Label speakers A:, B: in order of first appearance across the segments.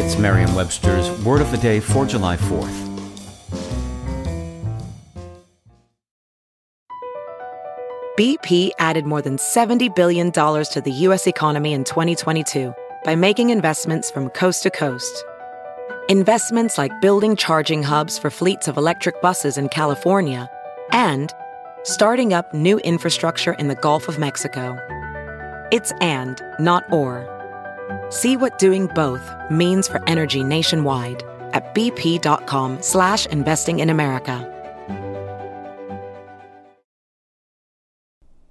A: It's Merriam Webster's Word of the Day for July 4th.
B: BP added more than $70 billion to the U.S. economy in 2022 by making investments from coast to coast. Investments like building charging hubs for fleets of electric buses in California and starting up new infrastructure in the Gulf of Mexico. It's and, not or. See what doing both means for energy nationwide at bp.com slash investing in America.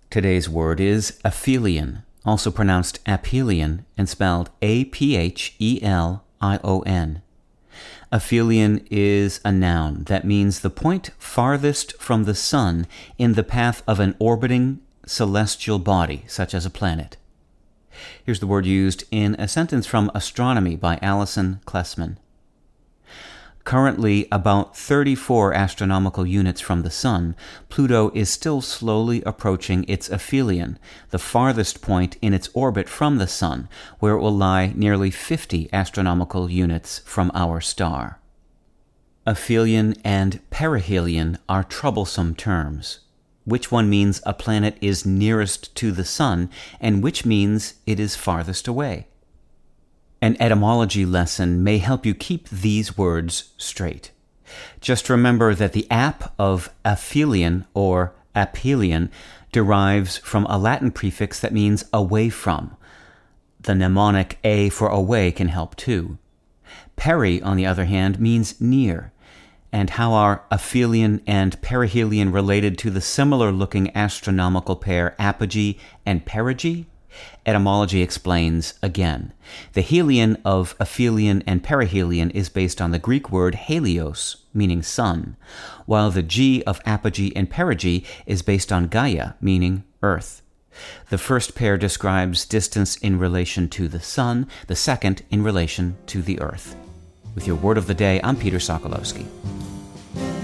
A: Today's word is aphelion, also pronounced aphelion and spelled A-P-H-E-L-I-O-N. Aphelion is a noun that means the point farthest from the sun in the path of an orbiting celestial body, such as a planet. Here's the word used in a sentence from Astronomy by Alison Klesman. Currently about 34 astronomical units from the Sun, Pluto is still slowly approaching its aphelion, the farthest point in its orbit from the Sun, where it will lie nearly 50 astronomical units from our star. Aphelion and perihelion are troublesome terms. Which one means a planet is nearest to the Sun, and which means it is farthest away? An etymology lesson may help you keep these words straight. Just remember that the ap of aphelion or aphelion derives from a Latin prefix that means away from. The mnemonic a for away can help too. Peri, on the other hand, means near. And how are aphelion and perihelion related to the similar looking astronomical pair apogee and perigee? Etymology explains again. The helion of aphelion and perihelion is based on the Greek word helios, meaning sun, while the G of apogee and perigee is based on Gaia, meaning earth. The first pair describes distance in relation to the sun, the second in relation to the earth. With your word of the day, I'm Peter Sokolowski.